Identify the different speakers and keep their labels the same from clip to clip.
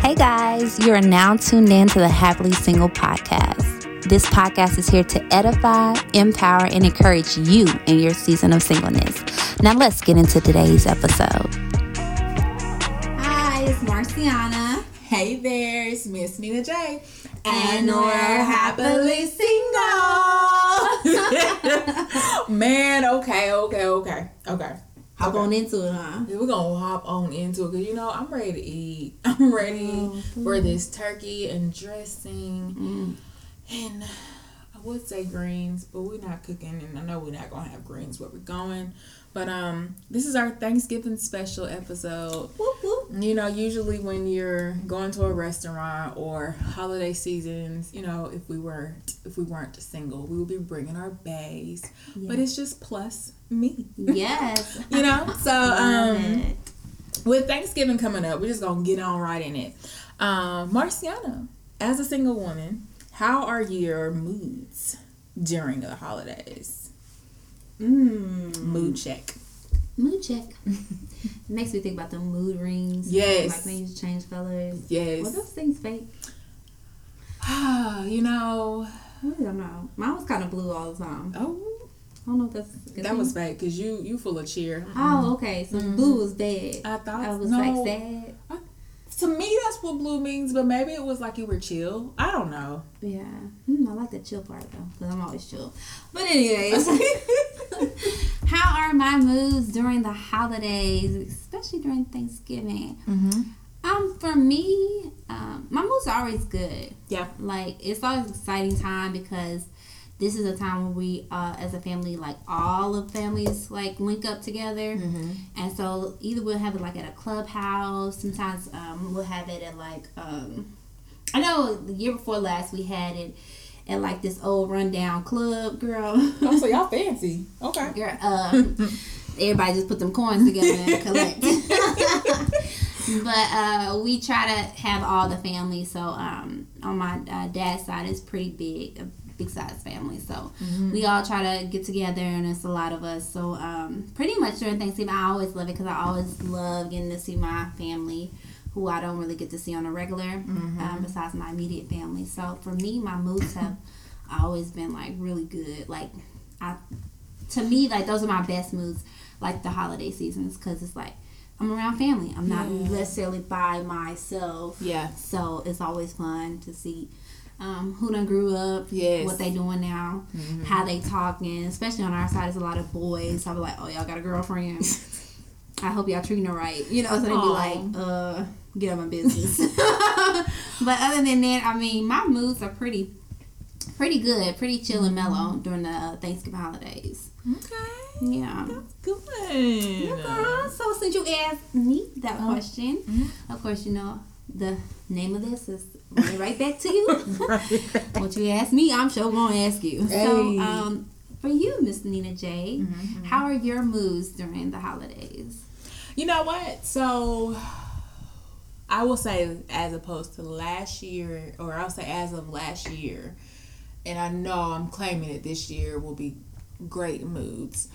Speaker 1: Hey guys, you are now tuned in to the Happily Single podcast. This podcast is here to edify, empower, and encourage you in your season of singleness. Now let's get into today's episode. Hi, it's Marciana.
Speaker 2: Hey there, it's Miss Nina J.
Speaker 1: And we're happily single.
Speaker 2: Man, okay, okay, okay, okay.
Speaker 1: Hop on into it, huh?
Speaker 2: Yeah, we're gonna hop on into it because you know I'm ready to eat. I'm ready
Speaker 1: Oh,
Speaker 2: for this turkey and dressing,
Speaker 1: Mm.
Speaker 2: and I would say greens, but we're not cooking, and I know we're not gonna have greens where we're going. But um, this is our Thanksgiving special episode.
Speaker 1: Whoop, whoop.
Speaker 2: You know, usually when you're going to a restaurant or holiday seasons, you know, if we were if we weren't single, we would be bringing our bays. But it's just plus me.
Speaker 1: Yes.
Speaker 2: You know? So um with Thanksgiving coming up, we're just gonna get on right in it. Um, Marciana, as a single woman, how are your moods during the holidays?
Speaker 1: Mm.
Speaker 2: Mood check.
Speaker 1: Mood check. Makes me think about the mood rings.
Speaker 2: Yes.
Speaker 1: Like they used to change colors. Were
Speaker 2: Yes.
Speaker 1: those things fake?
Speaker 2: Ah, you know.
Speaker 1: I don't know. Mine was kind of blue all the time.
Speaker 2: Oh,
Speaker 1: I don't know if that's
Speaker 2: that
Speaker 1: thing.
Speaker 2: was fake because you you full of cheer.
Speaker 1: Oh, okay. So blue was bad.
Speaker 2: I thought
Speaker 1: I was
Speaker 2: no.
Speaker 1: like sad.
Speaker 2: To me, that's what blue means, but maybe it was like you were chill. I don't know.
Speaker 1: Yeah. Mm, I like the chill part though, because I'm always chill. But anyways, how are my moods during the holidays, especially during Thanksgiving?
Speaker 2: Mm-hmm.
Speaker 1: Um, for me, um, my moods are always good.
Speaker 2: Yeah.
Speaker 1: Like it's always an exciting time because this is a time where we, uh, as a family, like all of families, like link up together.
Speaker 2: Mm-hmm.
Speaker 1: And so either we'll have it like at a clubhouse. Sometimes um, we'll have it at like um, I know the year before last we had it at like this old rundown club, girl.
Speaker 2: Oh, so y'all fancy. Okay.
Speaker 1: girl, um, everybody just put them coins together and collect. but uh, we try to have all the family. So um, on my uh, dad's side, it's pretty big, a big size family. So we all try to get together, and it's a lot of us. So um, pretty much during Thanksgiving, I always love it because I always love getting to see my family. Who I don't really get to see on a regular, um, besides my immediate family. So for me, my moods have always been like really good. Like I to me, like those are my best moods, like the holiday seasons, because it's like I'm around family. I'm not
Speaker 2: Yeah.
Speaker 1: necessarily by myself.
Speaker 2: Yeah.
Speaker 1: So it's always fun to see um, who done grew up,
Speaker 2: Yes.
Speaker 1: what they doing now, how they talking. Especially on our side, it's a lot of boys. So I'm like, oh, y'all got a girlfriend. I hope y'all treating her right. You know, so they be like, uh, get out of my business. but other than that, I mean, my moods are pretty, pretty good, pretty chill and mellow during the uh, Thanksgiving holidays.
Speaker 2: Okay.
Speaker 1: Yeah.
Speaker 2: That's good.
Speaker 1: Uh, so since you asked me that
Speaker 2: Uh-huh.
Speaker 1: question,
Speaker 2: Mhm.
Speaker 1: of course you know the name of this is right back to you. what you ask me, I'm sure gonna ask you.
Speaker 2: Hey.
Speaker 1: So, um, for you, Miss Nina J,
Speaker 2: Mhm.
Speaker 1: how are your moods during the holidays?
Speaker 2: You know what? So I will say, as opposed to last year, or I'll say as of last year, and I know I'm claiming it this year will be great moods.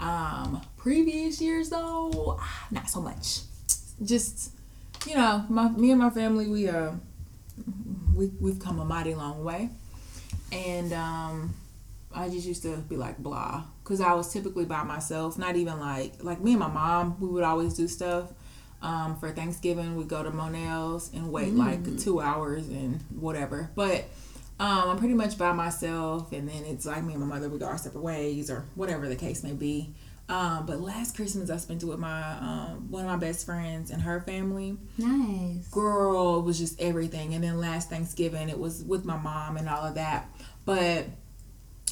Speaker 2: Um, previous years though, ah, not so much. Just you know, my me and my family, we uh, we we've come a mighty long way, and um, I just used to be like blah because I was typically by myself. Not even like like me and my mom. We would always do stuff. Um, for Thanksgiving, we go to Monell's and wait like two hours and whatever. But um, I'm pretty much by myself, and then it's like me and my mother. We go our separate ways, or whatever the case may be. Um, but last Christmas, I spent it with my um, one of my best friends and her family
Speaker 1: Nice.
Speaker 2: girl, it was just everything. And then last Thanksgiving, it was with my mom and all of that. But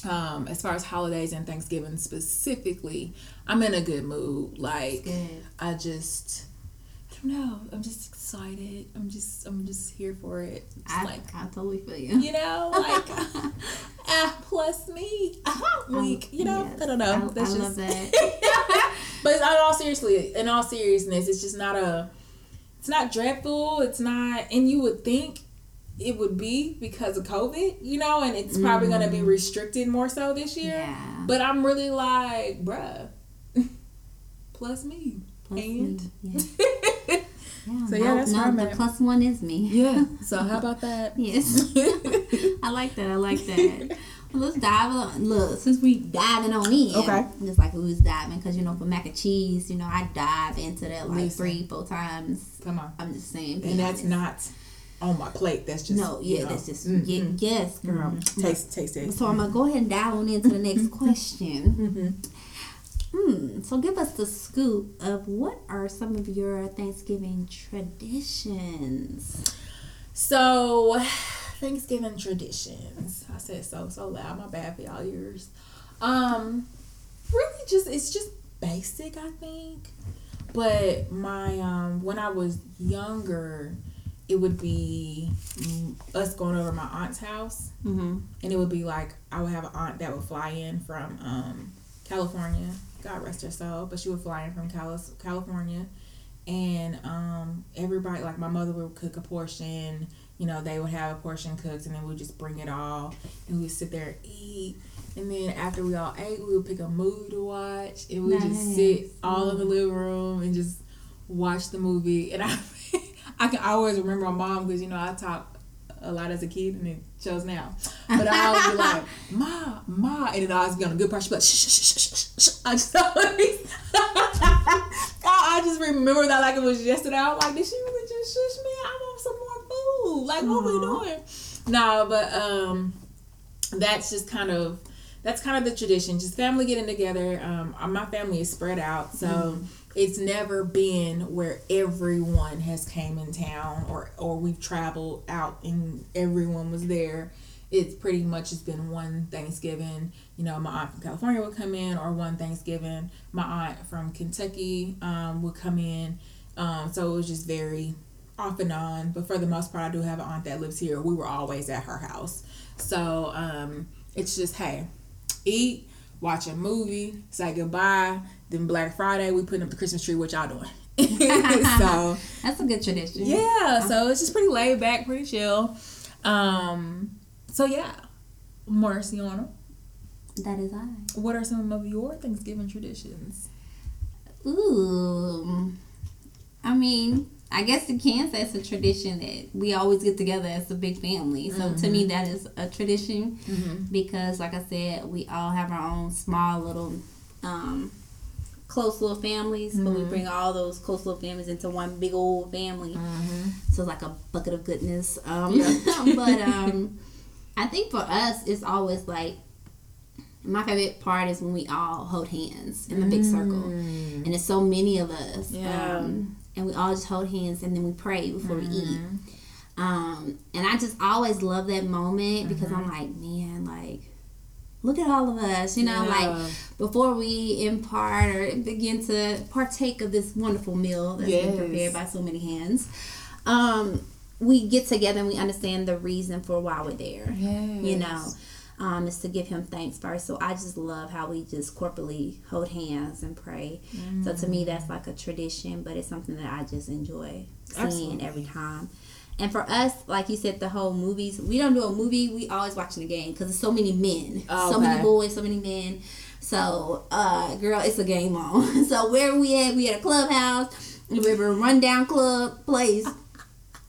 Speaker 2: um, as far as holidays and Thanksgiving specifically, I'm in a good mood. Like
Speaker 1: Good.
Speaker 2: I just, don't know. I'm just excited. I'm just, I'm just here for it.
Speaker 1: I,
Speaker 2: like
Speaker 1: I totally feel you.
Speaker 2: you know, like ah, plus me, week. You know,
Speaker 1: Yes.
Speaker 2: I don't know.
Speaker 1: I,
Speaker 2: That's
Speaker 1: I
Speaker 2: just
Speaker 1: love that.
Speaker 2: but in all seriously, in all seriousness, it's just not a. It's not dreadful. It's not, and you would think it would be because of COVID, you know, and it's probably going to be restricted more so this year.
Speaker 1: yeah.
Speaker 2: But I'm really like, bruh, plus me. And
Speaker 1: yeah. Yeah,
Speaker 2: So, yeah,
Speaker 1: no,
Speaker 2: that's
Speaker 1: no, the plus one is me.
Speaker 2: Yeah. So how about that?
Speaker 1: Yes. I like that. I like that. Well, let's dive on. Look, since we diving on in,
Speaker 2: Okay.
Speaker 1: just like we was diving, because you know, for mac and cheese, you know, I dive into that like
Speaker 2: Listen.
Speaker 1: three, four times.
Speaker 2: Come on.
Speaker 1: I'm just saying.
Speaker 2: And that's not on my plate. That's just
Speaker 1: no,
Speaker 2: you
Speaker 1: yeah,
Speaker 2: know,
Speaker 1: that's just
Speaker 2: mm,
Speaker 1: ye-
Speaker 2: mm,
Speaker 1: yes, girl.
Speaker 2: mm. Taste, taste it.
Speaker 1: So I'm gonna go ahead and dive on into the next question.
Speaker 2: hmm
Speaker 1: Hmm. So give us the scoop of what are some of your Thanksgiving traditions?
Speaker 2: So, Thanksgiving traditions. I said so so loud. My bad for y'all ears. Um, really, just it's just basic. I think, but my um when I was younger, it would be us going over to my aunt's house,
Speaker 1: Mm-hmm.
Speaker 2: and it would be like I would have an aunt that would fly in from um California. God rest her soul, but she would fly in from Cali- California, and um, everybody like my mother would cook a portion. You know, they would have a portion cooked, and then we'd just bring it all, and we'd sit there and eat. And then after we all ate, we would pick a movie to watch, and we would just sit all in the living room and just watch the movie. And I, I can always remember my mom because you know I talk a lot as a kid, and it shows now. But I always be like, Ma, Ma, and then I always be on a good part. She'd like, shh, shh, shh, shh, shh, shh. I just always, I just remember that like it was yesterday. I'm like, did she really just shush me? I want some more food. Like, what we doing? No, but um, that's just kind of that's kind of the tradition. Just family getting together. Um, uh, my family is spread out, so it's never been where everyone has came in town or or we've traveled out and everyone was there. It's pretty much it's been one Thanksgiving. You know, my aunt from California would come in, or one Thanksgiving, my aunt from Kentucky um, would come in. Um, so it was just very off and on. But for the most part, I do have an aunt that lives here. We were always at her house. So um, it's just, hey, eat, watch a movie, say goodbye. Then Black Friday, we putting up the Christmas tree. What y'all doing? so
Speaker 1: That's a good tradition.
Speaker 2: yeah, so it's just pretty laid back, pretty chill. Um, so yeah, Marciana,
Speaker 1: That is I.
Speaker 2: what are some of your Thanksgiving traditions?
Speaker 1: Ooh. I mean, I guess you can say it's a tradition that we always get together as a big family. So to me, that is a tradition
Speaker 2: Mm-hmm.
Speaker 1: because, like I said, we all have our own small little, um, close little families, but we bring all those close little families into one big old family. So it's like a bucket of goodness. Um, but um, I think for us, it's always like my favorite part is when we all hold hands in the big circle, and it's so many of us.
Speaker 2: Yeah.
Speaker 1: Um, and we all just hold hands and then we pray before we eat. Um, and I just always love that moment because I'm like, man, like, look at all of us, you know,
Speaker 2: Yeah.
Speaker 1: like before we impart or begin to partake of this wonderful meal that's been prepared by so many hands. Um, we get together and we understand the reason for why we're there. You know, um, is to give him thanks first. So I just love how we just corporately hold hands and pray. So to me, that's like a tradition, but it's something that I just enjoy seeing
Speaker 2: Absolutely.
Speaker 1: every time. And for us, like you said, the whole movies, we don't do a movie. We always watching the game because there's so many men,
Speaker 2: Oh,
Speaker 1: so many boys, so many men. So, uh, girl, it's a game on. so where we at? We at a clubhouse. We have a rundown club place.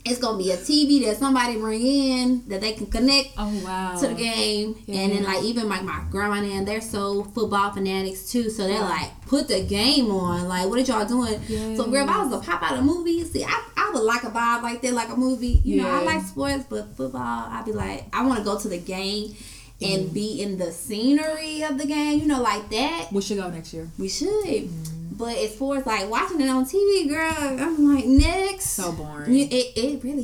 Speaker 1: It's gonna be a TV that somebody bring in that they can connect
Speaker 2: Oh wow.
Speaker 1: to the game. And then like even like my grandma and they're so football fanatics too. So they're like, put the game on. Like, what are y'all doing? So girl, if I was to pop out a movie, see, I, I would like a vibe like that, like a movie. You know, I like sports, but football, I'd be like, I want to go to the game and mm. be in the scenery of the game. You know, like that.
Speaker 2: We should go next year.
Speaker 1: We should. But as far as like watching it on TV, girl, I'm like next.
Speaker 2: So boring.
Speaker 1: Yeah, it, it really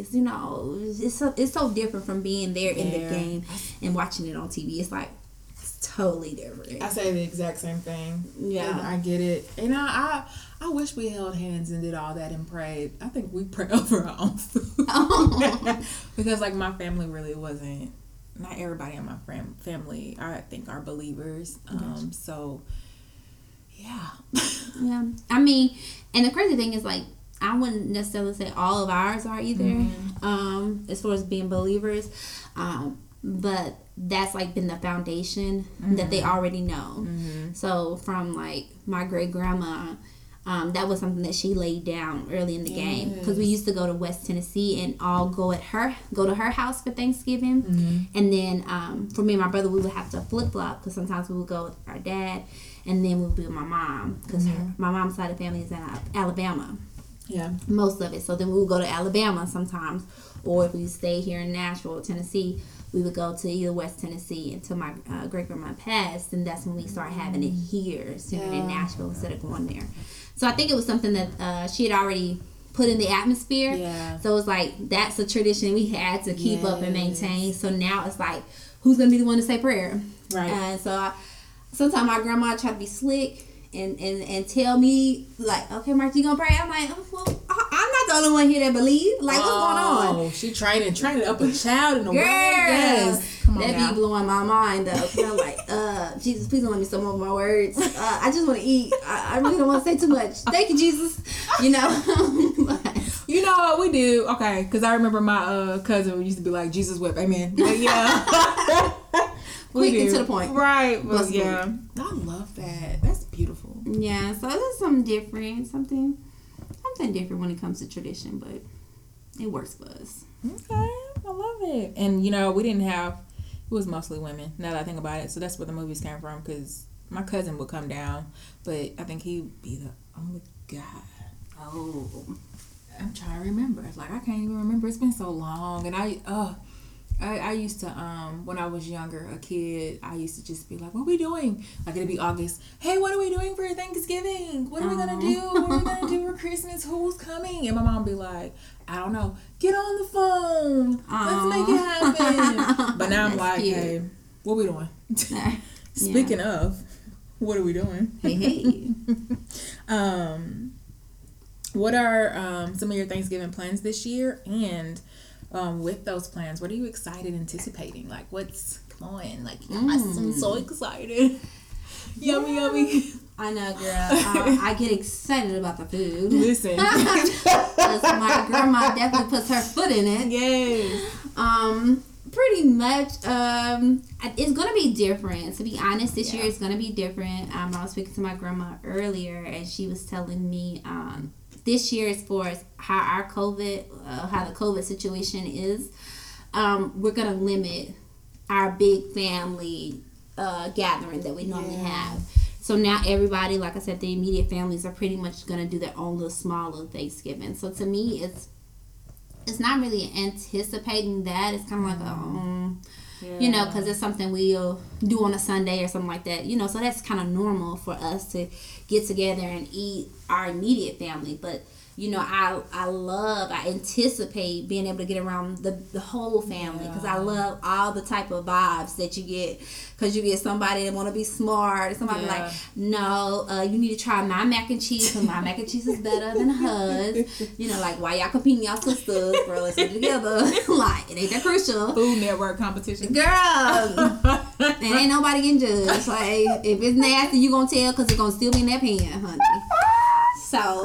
Speaker 1: is. You know, it's so it's so different from being there in the game and watching it on TV. It's like it's totally different.
Speaker 2: I say the exact same thing.
Speaker 1: Yeah.
Speaker 2: And I get it. And I, I I wish we held hands and did all that and prayed. I think we pray over our own food. because like my family really wasn't not everybody in my fam- family I think are believers. Um so yeah.
Speaker 1: yeah, I mean, and the crazy thing is like I wouldn't necessarily say all of ours are either.
Speaker 2: Mm-hmm.
Speaker 1: Um, as far as being believers, um, but that's like been the foundation that
Speaker 2: Mm-hmm.
Speaker 1: they already know. So from like my great grandma. um, that was something that she laid down early in the game because we used to go to West Tennessee and all go at her go to her house for Thanksgiving,
Speaker 2: Mm-hmm.
Speaker 1: and then um, for me and my brother we would have to flip flop because sometimes we would go with our dad, and then we would be with my mom because
Speaker 2: Mm-hmm.
Speaker 1: my mom's side of the family is in Alabama,
Speaker 2: Yeah.
Speaker 1: most of it. So then we would go to Alabama sometimes, or if we stay here in Nashville, Tennessee. We would go to either West Tennessee until my uh, great grandma passed, and that's when we started having it here, in
Speaker 2: Yeah.
Speaker 1: Nashville instead of going there. So I think it was something that uh, she had already put in the atmosphere.
Speaker 2: Yeah.
Speaker 1: So it's like that's a tradition we had to keep up and maintain. So now it's like, who's gonna be the one to say prayer?
Speaker 2: Right.
Speaker 1: And so I, sometimes my grandma tried to be slick and, and, and tell me like, okay, Mark, you gonna pray? I'm like, oh, well, I'm not the only one here that believe. Like, what's going on?
Speaker 2: Oh, she training, training up a child in the
Speaker 1: Girl,
Speaker 2: way. Yes. Come on
Speaker 1: that
Speaker 2: now.
Speaker 1: be blowing my mind though. I'm like, uh, Jesus, please don't let me stumble over my words. Uh, I just want to eat. I, I really don't want to say too much. Thank you, Jesus. You know. But-
Speaker 2: You know what we do? Okay, because I remember my uh, cousin used to be like, Jesus whip, amen. But yeah. We
Speaker 1: Quick and to the point.
Speaker 2: Right. But
Speaker 1: Bless the
Speaker 2: yeah. I love that. That's beautiful.
Speaker 1: yeah, so it's something different, something, something different when it comes to tradition, but it works for us.
Speaker 2: Okay. I love it. And, you know, we didn't have, it was mostly women, now that I think about it. So that's where the movies came from because my cousin would come down, but I think he'd be the only guy.
Speaker 1: Oh,
Speaker 2: I'm trying to remember. Like I can't even remember. It's been so long, and I uh, I, I used to um when I was younger, a kid, I used to just be like, "What are we doing?" Like it'd be August. Hey, what are we doing for Thanksgiving? What are we gonna do? What are we gonna do for Christmas? Who's coming? And my mom be like, "I don't know. Get on the phone. Let's make it happen." But now I'm like,
Speaker 1: cute.
Speaker 2: "Hey, what we doing?" Speaking of, what are we doing?
Speaker 1: hey, hey.
Speaker 2: um, what are um, some of your Thanksgiving plans this year? And um, with those plans, what are you excited, anticipating? Like, what's come on? Like, yes, I'm so excited. yummy, yummy.
Speaker 1: I know, girl. Uh, I get excited about the food.
Speaker 2: Listen,
Speaker 1: my grandma definitely puts her foot in it.
Speaker 2: yes,
Speaker 1: Um, pretty much. Um, it's gonna be different. To be honest, this year
Speaker 2: Yeah.
Speaker 1: is gonna be different. Um, I was speaking to my grandma earlier, and she was telling me, um, this year as far as how our COVID, uh, how the COVID situation is, um, we're gonna limit our big family uh, gathering that we normally
Speaker 2: Yeah.
Speaker 1: have. So now everybody, like I said, the immediate families are pretty much gonna do their own little small little Thanksgiving. So to me, it's it's not really anticipating that. It's kind of like a, um, you know, because it's something we'll do on a Sunday or something like that. You know, so that's kind of normal for us to get together and eat our immediate family. But you know, I I love, I anticipate being able to get around the the whole family because I love all the type of vibes that you get. Because you get somebody that want to be smart, somebody
Speaker 2: Yeah.
Speaker 1: like, no, uh, you need to try my mac and cheese because my mac and cheese is better than hers. You know, like why y'all competing y'all sisters, girl? Let's get together. like it ain't that crucial.
Speaker 2: Food Network competition.
Speaker 1: Girl, and ain't nobody getting judged. Like, if it's nasty, you gonna tell because it's gonna still be in that pan, honey. So,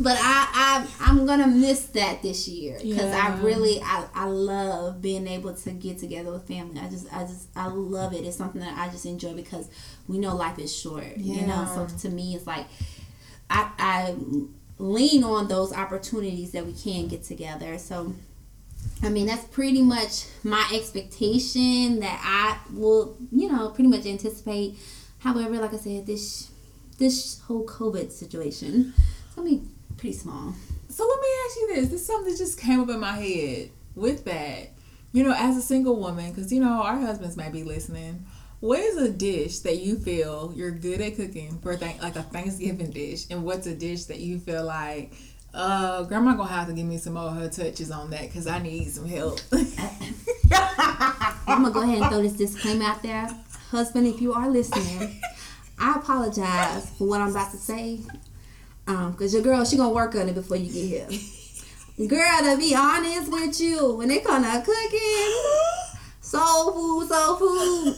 Speaker 1: but I, I, I'm gonna miss that this year because I really, I, I love being able to get together with family. I just, I just, I love it. It's something that I just enjoy because we know life is short. You know, so to me, it's like, I, I lean on those opportunities that we can get together. So. I mean, that's pretty much my expectation that I will, you know, pretty much anticipate. However, like I said, this this whole COVID situation, it's gonna be pretty small.
Speaker 2: So let me ask you this. This is something that just came up in my head with that. You know, as a single woman, because, you know, our husbands might be listening. What is a dish that you feel you're good at cooking for th- like a Thanksgiving dish? And what's a dish that you feel like, uh, grandma gonna have to give me some more of her touches on that because I need some help.
Speaker 1: I'm gonna go ahead and throw this disclaimer out there, husband. If you are listening, I apologize for what I'm about to say, um, cause your girl she gonna work on it before you get here. Girl, to be honest with you, when they come to cooking, soul food, soul food,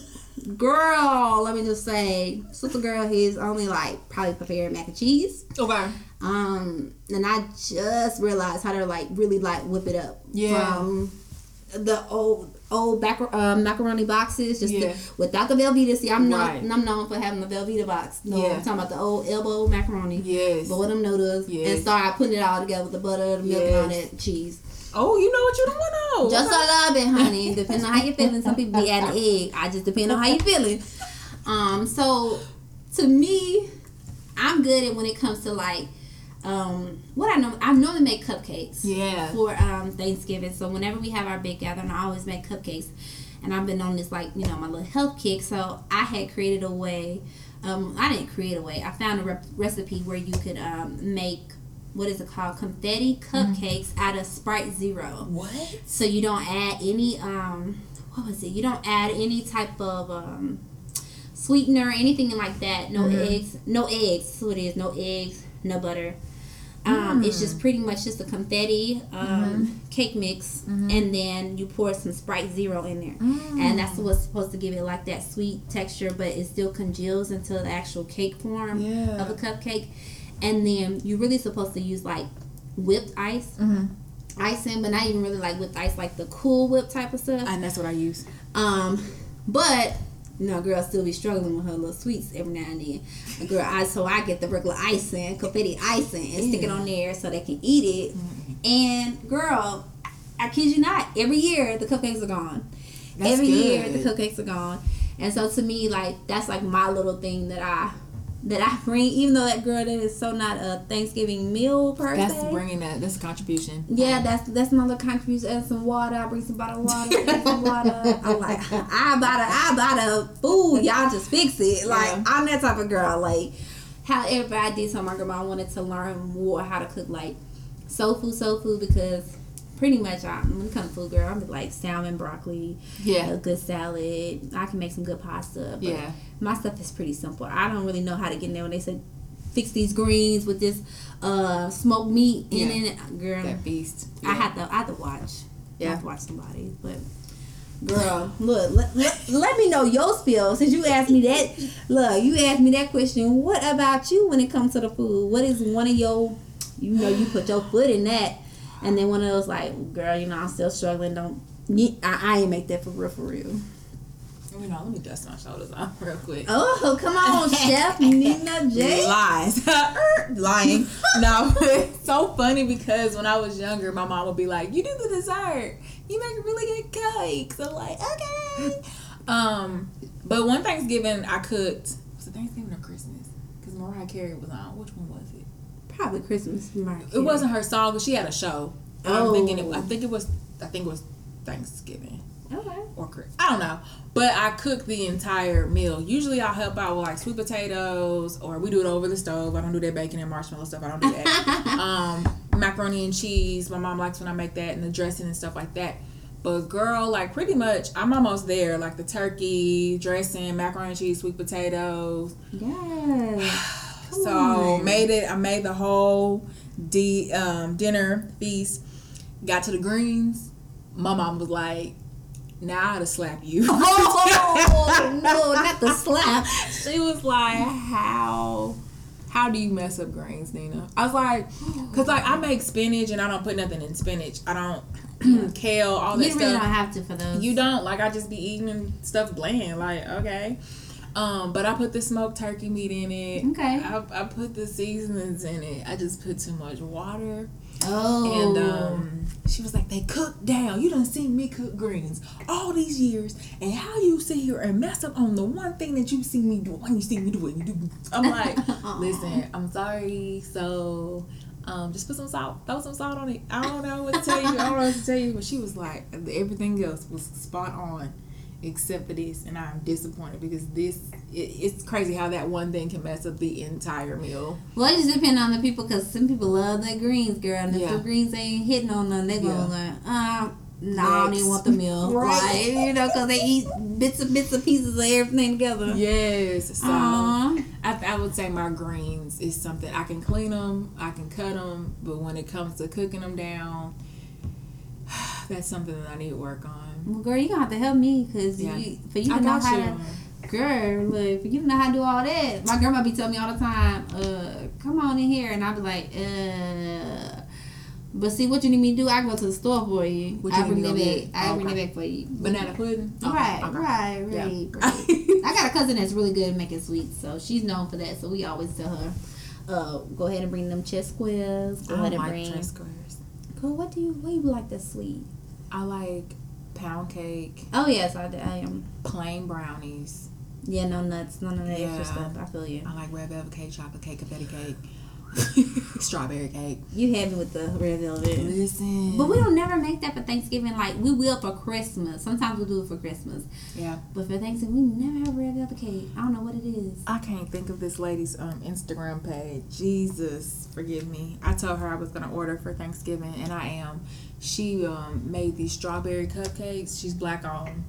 Speaker 1: girl, let me just say, sister girl has only like probably prepared mac and cheese.
Speaker 2: okay.
Speaker 1: Um, and I just realized how to like really like whip it up.
Speaker 2: Yeah.
Speaker 1: From the old old back, um, macaroni boxes, just
Speaker 2: Yeah.
Speaker 1: the, without the Velveeta. See, I'm
Speaker 2: Right.
Speaker 1: known I'm known for having the Velveeta box. No,
Speaker 2: Yeah.
Speaker 1: I'm talking about the old elbow macaroni.
Speaker 2: Yes.
Speaker 1: Boil them noodles
Speaker 2: Yes.
Speaker 1: and start putting it all together with the butter, the milk, and all that cheese.
Speaker 2: Oh, you know what you don't want to know.
Speaker 1: Just a little bit, honey. Depending on how you're feeling. Some people be adding egg. I just depend on how you're feeling. Um, so to me, I'm good at when it comes to like um what I know I normally make cupcakes
Speaker 2: Yeah.
Speaker 1: for um Thanksgiving. So whenever we have our big gathering, I always make cupcakes. And I've been on this like, you know, my little health kick. So I had created a way um I didn't create a way. I found a rep- recipe where you could um make what is it called? Confetti cupcakes out of Sprite Zero.
Speaker 2: What?
Speaker 1: So you don't add any um what was it? You don't add any type of um sweetener or anything like that. No
Speaker 2: Mhm.
Speaker 1: eggs. No eggs. That's what it is. No eggs. No butter. Um, It's just pretty much just a confetti um, cake mix, and then you pour some Sprite Zero in there, and that's what's supposed to give it like that sweet texture, but it still congeals into the actual cake form
Speaker 2: Yeah.
Speaker 1: of a cupcake. And then you're really supposed to use like whipped ice,
Speaker 2: Mm-hmm.
Speaker 1: icing, but not even really like whipped ice, like the Cool Whip type of stuff.
Speaker 2: And that's what I use.
Speaker 1: Um, but you know, girl still be struggling with her little sweets every now and then. A girl, I so I get the regular icing, confetti icing, and stick it on there so they can eat it. Mm-hmm. And girl, I kid you not, every year the cupcakes are gone.
Speaker 2: That's
Speaker 1: every year the
Speaker 2: good.
Speaker 1: cupcakes are gone. And so to me, like that's like my little thing that I that I bring, even though that girl that is so not a Thanksgiving meal per
Speaker 2: That's
Speaker 1: se.
Speaker 2: bringing that. That's a contribution.
Speaker 1: Yeah, that's that's my little contribution. Add some water. I bring some bottled water. Some water. I'm like, I buy the I buy the food. Y'all just fix it. Like
Speaker 2: Yeah.
Speaker 1: I'm that type of girl. Like, however, I did tell my grandma I wanted to learn more how to cook like soul food, soul food because pretty much I, when it comes to food, girl, I'm like salmon, broccoli,
Speaker 2: Yeah.
Speaker 1: a good salad. I can make some good pasta. But
Speaker 2: Yeah.
Speaker 1: My stuff is pretty simple. I don't really know how to get in there when they say fix these greens with this uh smoked meat in
Speaker 2: Yeah.
Speaker 1: it. Girl,
Speaker 2: That feast.
Speaker 1: I had to I had to watch.
Speaker 2: Yeah.
Speaker 1: I have to watch somebody. But girl, look, let, let, let me know your spill. Since you asked me that look, you asked me that question. What about you when it comes to the food? What is one of your you know, you put your foot in that and then one of those like, girl, you know, I'm still struggling, don't I, I ain't make that for real for real.
Speaker 2: You know, let me dust my shoulders off real quick.
Speaker 1: Oh, come on, Chef Nina J.
Speaker 2: Lies. Lying. no, it's so funny because when I was younger, my mom would be like, You do the dessert. You make really good cakes. I'm like, Okay. Um, but one Thanksgiving I cooked was it Thanksgiving or Christmas? Because Mariah Carey was on. Which one was it?
Speaker 1: Probably Christmas. Mariah
Speaker 2: It wasn't her song, but she had a show. I'm
Speaker 1: Oh.
Speaker 2: thinking it, I think it was I think it was Thanksgiving
Speaker 1: Okay.
Speaker 2: or Chris. I don't know. But I cook the entire meal. Usually I'll help out with like sweet potatoes or we do it over the stove. I don't do that bacon and marshmallow stuff. I don't do that. um, macaroni and cheese. My mom likes when I make that and the dressing and stuff like that. But girl, like pretty much I'm almost there. Like the turkey, dressing, macaroni and cheese, sweet potatoes.
Speaker 1: Yes.
Speaker 2: So
Speaker 1: on.
Speaker 2: made it. I made the whole d um, dinner feast. Got to the greens. My mom was like, "Now I ought to slap you."
Speaker 1: Oh no, not the slap.
Speaker 2: she was like, "How, how do you mess up greens, Nina?" I was like, "Cause like I make spinach and I don't put nothing in spinach. I don't kale, all that
Speaker 1: You
Speaker 2: stuff.
Speaker 1: really don't have to for those.
Speaker 2: You don't like I just be eating stuff bland. Like okay, um, but I put the smoked turkey meat in it.
Speaker 1: Okay.
Speaker 2: I, I put the seasonings in it. I just put too much water.
Speaker 1: Oh.
Speaker 2: And um, she was like, "They cook down. You done seen me cook greens all these years, and how you sit here and mess up on the one thing that you see me do when you see me do it. You do." I'm like, "Listen, I'm sorry. So, um, just put some salt. Throw some salt on it. I don't know what to tell you. I don't know what to tell you." But she was like, "Everything else was spot on." Except for this, and I'm disappointed because this it, it's crazy how that one thing can mess up the entire meal.
Speaker 1: well, it just depends on the people because some people love their greens, girl. And if
Speaker 2: Yeah.
Speaker 1: the greens ain't hitting on them, they gonna
Speaker 2: Yeah.
Speaker 1: like, uh, no, I don't even want the meal.
Speaker 2: Right.
Speaker 1: Like, you know, because they eat bits and bits and pieces of everything together.
Speaker 2: Yes, so
Speaker 1: Aw.
Speaker 2: I, I would say my greens is something I can clean them, I can cut them, but when it comes to cooking them down, that's something that I need to work on.
Speaker 1: Well, girl, you gonna have to help me because
Speaker 2: Yeah.
Speaker 1: you, for you to know how
Speaker 2: you.
Speaker 1: to. Girl, look, for you to know how to do all that. My grandma be telling me all the time, uh, come on in here. And I be like, uh, But see, what you need me to do? I go to the store for you.
Speaker 2: What you
Speaker 1: I bring
Speaker 2: need
Speaker 1: that
Speaker 2: me to
Speaker 1: back. I
Speaker 2: get?
Speaker 1: bring
Speaker 2: Okay.
Speaker 1: that back for you.
Speaker 2: Banana pudding. Okay,
Speaker 1: Right,
Speaker 2: okay.
Speaker 1: right, right,
Speaker 2: Yeah.
Speaker 1: right. I got a cousin that's really good at making sweets, so she's known for that. So we always tell her, uh, go ahead and bring them chess squares. Go
Speaker 2: I
Speaker 1: ahead and
Speaker 2: like
Speaker 1: bring.
Speaker 2: chess squares.
Speaker 1: Girl, what do you what do you like that's sweet?
Speaker 2: I like pound cake,
Speaker 1: Oh yes, I, I am.
Speaker 2: plain brownies.
Speaker 1: Yeah, no nuts, none of that
Speaker 2: Yeah.
Speaker 1: extra stuff. I feel you.
Speaker 2: I like red velvet cake, chocolate cake, confetti cake, strawberry cake.
Speaker 1: You have me with the red velvet.
Speaker 2: Listen,
Speaker 1: But we don't never make that for Thanksgiving. Like we will for Christmas. Sometimes we'll do it for Christmas.
Speaker 2: yeah.
Speaker 1: But for Thanksgiving, we never have red velvet cake. I don't know what it is.
Speaker 2: I can't think of this lady's um, Instagram page. Jesus, forgive me. I told her I was gonna order for Thanksgiving, and I am. She um, made these strawberry cupcakes. She's black on.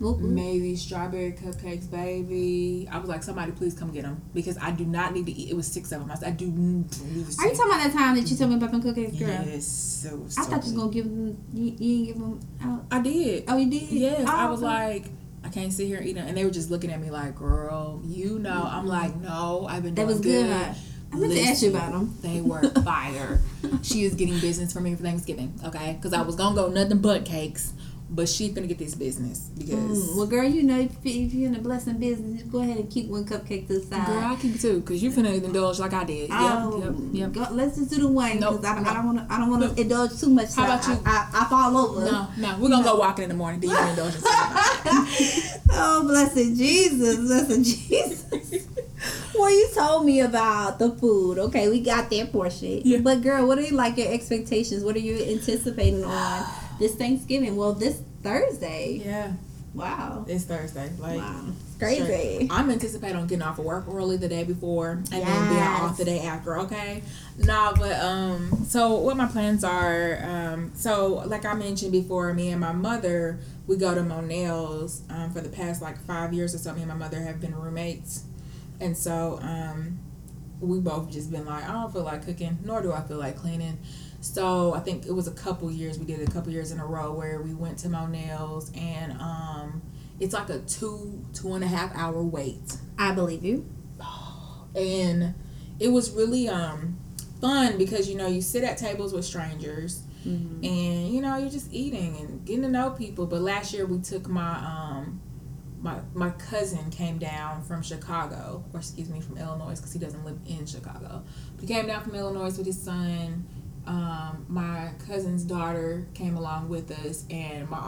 Speaker 1: Whoop.
Speaker 2: Made these strawberry cupcakes, baby. I was like, somebody please come get them because I do not need to eat. It was six of them. I said, I do need to
Speaker 1: Are you talking about that time that you told me about them cookies, girl?
Speaker 2: Yes, so, so
Speaker 1: I thought you was gonna give them. You, you didn't give them out.
Speaker 2: I did.
Speaker 1: Oh, you did?
Speaker 2: Yes, I
Speaker 1: Oh,
Speaker 2: was
Speaker 1: okay.
Speaker 2: like, I can't sit here and eat them, and they were just looking at me like, "Girl, you know." I'm like, "No, I've been
Speaker 1: that was good.
Speaker 2: good."
Speaker 1: I meant to ask you about them.
Speaker 2: They were fire. she is getting business for me for Thanksgiving, okay? Because I was gonna go nothing but cakes, but she's gonna get this business because.
Speaker 1: Mm, well, girl, you know if, if you're in the blessing business, go ahead and keep one cupcake to the side.
Speaker 2: Girl, I keep too, cause you finna indulge like I did.
Speaker 1: Oh,
Speaker 2: yep, yep, yep.
Speaker 1: Go, let's just do the one
Speaker 2: Nope,
Speaker 1: because I,
Speaker 2: no.
Speaker 1: I don't want to. I don't want to indulge too much.
Speaker 2: How
Speaker 1: so
Speaker 2: about
Speaker 1: I,
Speaker 2: you?
Speaker 1: I, I, fall over.
Speaker 2: No, no, we're gonna go walking in the morning. Then you indulge.
Speaker 1: oh, blessed Jesus, blessed Jesus. Well, you told me about the food. Okay, we got that portion.
Speaker 2: Yeah.
Speaker 1: But girl, what are you like your expectations? What are you anticipating on this Thanksgiving? Well, this Thursday.
Speaker 2: yeah,
Speaker 1: Wow.
Speaker 2: it's Thursday. Like,
Speaker 1: wow. It's crazy.
Speaker 2: I'm anticipating on getting off of work early the day before and then being off the day after, okay? Nah, but um so what my plans are, um so like I mentioned before, me and my mother, we go to Monell's um for the past like five years or so, me and my mother have been roommates. And so um we both just been like, I don't feel like cooking, nor do I feel like cleaning. So I think it was a couple years we did it a couple years in a row where we went to Monell's and um it's like a two two and a half hour wait
Speaker 1: I believe you.
Speaker 2: and it was really um fun because you know you sit at tables with strangers
Speaker 1: Mhm.
Speaker 2: and you know you're just eating and getting to know people but last year we took my um my my cousin came down from Chicago or excuse me from Illinois because he doesn't live in Chicago. He came down from Illinois with his son. Um my cousin's daughter came along with us and my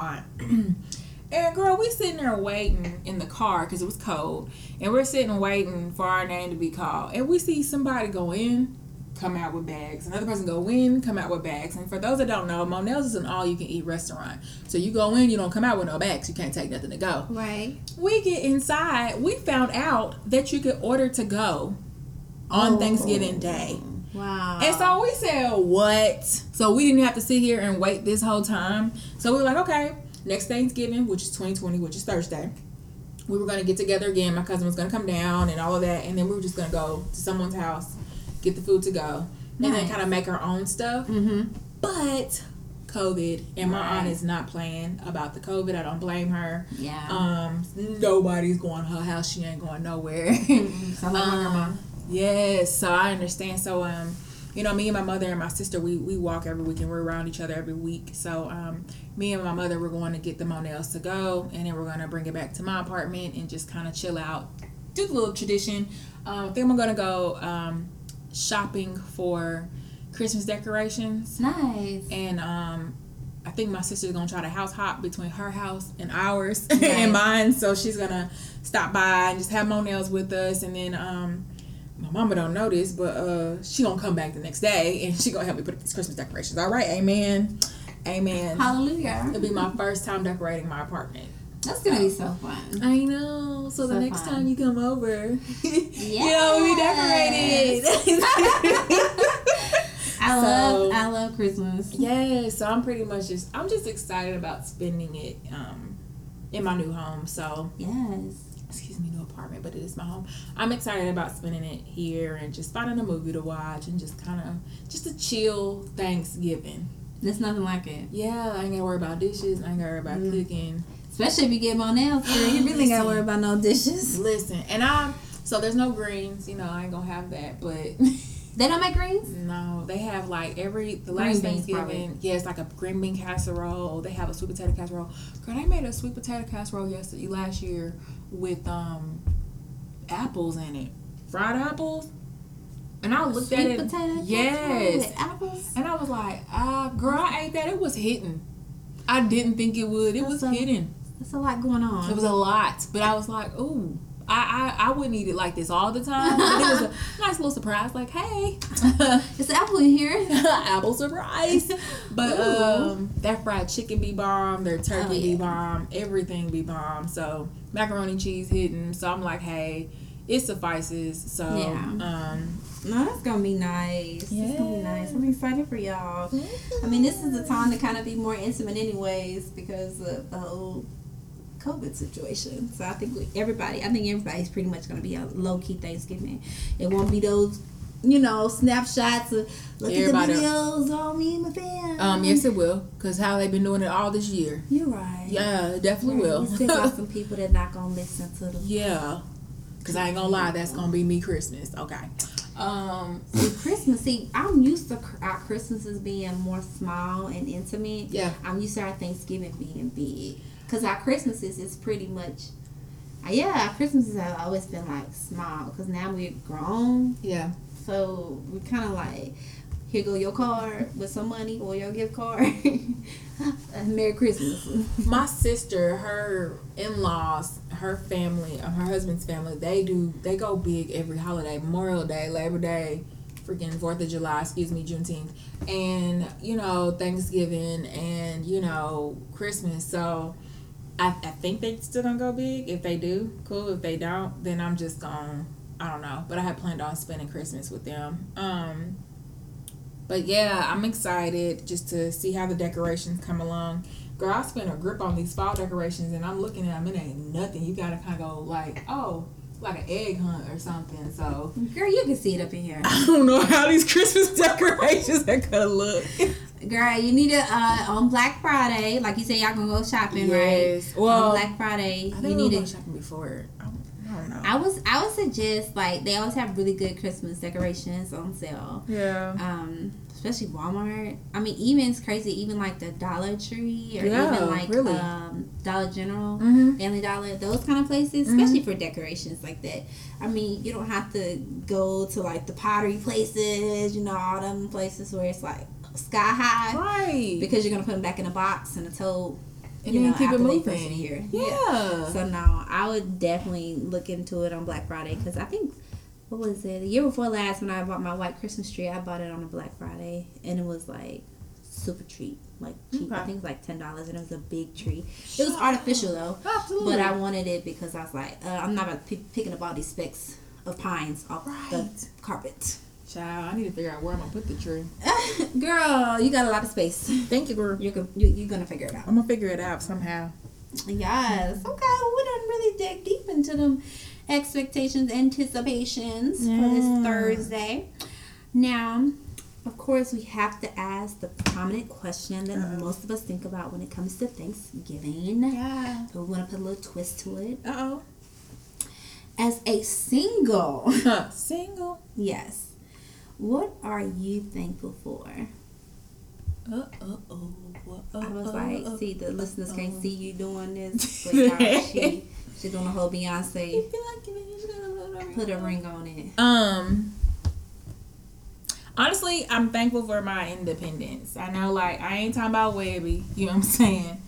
Speaker 2: aunt. And girl, we sitting there waiting in the car because it was cold, and we're sitting waiting for our name to be called. And we see somebody go in, come out with bags. Another person go in, come out with bags. And for those that don't know, Monell's is an all-you-can-eat restaurant. So you go in, you don't come out with no bags. You can't take nothing to go.
Speaker 1: Right.
Speaker 2: We get inside. We found out that you could order to go on
Speaker 1: Oh.
Speaker 2: Thanksgiving Day.
Speaker 1: Wow.
Speaker 2: And so we said, what? So we didn't have to sit here and wait this whole time. So we were like, okay, next Thanksgiving, which is 2020, which is Thursday, we were going to get together again. My cousin was going to come down and all of that. And then we were just going to go to someone's house, get the food to go, and then kind of make our own stuff.
Speaker 1: Mm-hmm.
Speaker 2: But COVID, and my
Speaker 1: Right.
Speaker 2: aunt is not playing about the COVID. I don't blame her.
Speaker 1: Yeah.
Speaker 2: Um, nobody's going to her house. She ain't going nowhere.
Speaker 1: Like grandma.
Speaker 2: Um, Yes, so I understand. So um, you know, me and my mother and my sister, we we walk every week and we're around each other every week. So um, me and my mother, we're going to get the Monell's to go, and then we're gonna bring it back to my apartment and just kind of chill out, do the little tradition. Um, think I'm gonna go um, shopping for Christmas decorations,
Speaker 1: Nice.
Speaker 2: and um. I think my sister's gonna try to house hop between her house and ours
Speaker 1: Nice.
Speaker 2: and mine. So she's gonna stop by and just have Monell's with us, and then um, my mama don't know this, but uh, she gonna come back the next day and she gonna help me put up these Christmas decorations. All right, amen, amen.
Speaker 1: Hallelujah.
Speaker 2: It'll be my first time decorating my apartment.
Speaker 1: That's gonna be so fun.
Speaker 2: I know. So, the next
Speaker 1: fun.
Speaker 2: time you come over,
Speaker 1: Yeah.
Speaker 2: you'll be decorated.
Speaker 1: I
Speaker 2: So-
Speaker 1: love I love Christmas.
Speaker 2: yeah. So I'm pretty much just I'm just excited about spending it um, in my new home. So
Speaker 1: Yes.
Speaker 2: excuse me, new apartment, but it is my home. I'm excited about spending it here and just finding a movie to watch and just kind of just a chill Thanksgiving.
Speaker 1: There's nothing like it.
Speaker 2: Yeah, I ain't gotta worry about dishes. I ain't gotta worry about
Speaker 1: Mm.
Speaker 2: cooking.
Speaker 1: Especially if you get Monell's, girl. You really gotta worry about no dishes.
Speaker 2: Listen, and I so there's no greens. You know, I ain't gonna have that. But
Speaker 1: They don't make greens.
Speaker 2: No, they have like every the last
Speaker 1: beans,
Speaker 2: Thanksgiving.
Speaker 1: probably.
Speaker 2: Yeah, it's like a green bean casserole. They have a sweet potato casserole. Girl, they made a sweet potato casserole yesterday last year with um apples in it, fried apples. And I looked
Speaker 1: Sweet
Speaker 2: at it.
Speaker 1: potato.
Speaker 2: yes,
Speaker 1: apples.
Speaker 2: and I was like, ah, girl, I ate that. It was hitting. I didn't think it would. It
Speaker 1: That's
Speaker 2: was
Speaker 1: a-
Speaker 2: hitting.
Speaker 1: That's a lot going on.
Speaker 2: It was a lot, but I was like, ooh. I, I, I wouldn't eat it like this all the time. But it was a nice little surprise, like, hey,
Speaker 1: It's apple in here.
Speaker 2: apple surprise. But um, that fried chicken be bomb, their turkey
Speaker 1: Oh, yeah.
Speaker 2: be bomb, everything be bomb. So macaroni cheese hidden. So I'm like, hey, it suffices. So
Speaker 1: Yeah.
Speaker 2: um,
Speaker 1: No, that's gonna be nice. It's gonna be nice. I'm excited for y'all. I mean, this is the time to kind of be more intimate, anyways, because of the whole COVID situation. So I think we, everybody, I think everybody's pretty much gonna be a low key Thanksgiving. It won't be those, you know, snapshots of look
Speaker 2: Everybody-
Speaker 1: at the videos on me and my family.
Speaker 2: um, yes, it will, cause how they've been doing it all this year.
Speaker 1: you're right.
Speaker 2: Yeah, it definitely
Speaker 1: Right.
Speaker 2: will.
Speaker 1: We still got some people that not gonna listen to the
Speaker 2: yeah, cause I ain't gonna lie, that's gonna be me Christmas. Okay. Um,
Speaker 1: See, Christmas. See, I'm used to our Christmases being more small and intimate.
Speaker 2: Yeah.
Speaker 1: I'm used to our Thanksgiving being big. Cause our Christmases is pretty much, uh, yeah, our Christmases have always been like small. Cause now we're grown,
Speaker 2: yeah.
Speaker 1: so we kind of like, here go your card with some money or your gift card. Merry Christmas.
Speaker 2: my sister, her in laws, her family, uh, her husband's family, they do they go big every holiday, Memorial Day, Labor Day, freaking Fourth of July, excuse me, Juneteenth, and you know Thanksgiving, and you know Christmas. So I, I think they still gonna go big. If they do, cool. If they don't, then I'm just gonna I don't know. But I had planned on spending Christmas with them. Um, but yeah, I'm excited just to see how the decorations come along. Girl, I spent a grip on these fall decorations and I'm looking at them. It ain't nothing. You gotta kind of go like, oh, like an egg hunt or something. So
Speaker 1: Girl, you can see it up in here.
Speaker 2: I don't know how these Christmas decorations are gonna look.
Speaker 1: Girl, you need to uh on Black Friday, like you say, y'all gonna go shopping, right?
Speaker 2: Well,
Speaker 1: on Black Friday,
Speaker 2: I
Speaker 1: you need to.
Speaker 2: shopping before. I don't, know.
Speaker 1: I was I would suggest like they always have really good Christmas decorations on sale.
Speaker 2: yeah.
Speaker 1: Um, especially Walmart. I mean, even it's crazy. Even like the Dollar Tree or
Speaker 2: Yeah,
Speaker 1: even like
Speaker 2: really.
Speaker 1: um, Dollar General,
Speaker 2: Mm-hmm.
Speaker 1: Family Dollar, those kind of places, especially for decorations like that. I mean, you don't have to go to like the pottery places, you know, all them places where it's like sky high
Speaker 2: Right.
Speaker 1: because you're gonna put them back in a box and a tote.
Speaker 2: and
Speaker 1: you
Speaker 2: then
Speaker 1: know,
Speaker 2: keep it moving.
Speaker 1: first year.
Speaker 2: Yeah.
Speaker 1: So no, I would definitely look into it on Black Friday because I think what was it the year before last when I bought my white Christmas tree? I bought it on a Black Friday and it was like super cheap, like cheap. I think it was like ten dollars and it was a big tree. It was artificial though,
Speaker 2: Absolutely.
Speaker 1: but I wanted it because I was like, uh, I'm not about pick, picking up all these specks of pines off the carpet.
Speaker 2: Child, I need to figure out where I'm gonna put the tree.
Speaker 1: Girl, you got a lot of space.
Speaker 2: Thank you, girl.
Speaker 1: You're you, you're gonna figure it out.
Speaker 2: I'm gonna figure it out somehow.
Speaker 1: Yes. Okay. Well, we didn't really dig deep into them expectations, anticipations for this Thursday. Now, of course, we have to ask the prominent question that
Speaker 2: Uh-oh.
Speaker 1: most of us think about when it comes to Thanksgiving.
Speaker 2: Yeah.
Speaker 1: But we want to put a little twist to it.
Speaker 2: Uh oh.
Speaker 1: As a single,
Speaker 2: Single.
Speaker 1: yes, what are you thankful for?
Speaker 2: Uh oh oh.
Speaker 1: I was like, see, the listeners can't see you doing this, but y'all, she, she doing a whole Beyonce. Put a ring on it.
Speaker 2: Um. Honestly, I'm thankful for my independence. I know, like, I ain't talking about Webbie. You know what I'm saying?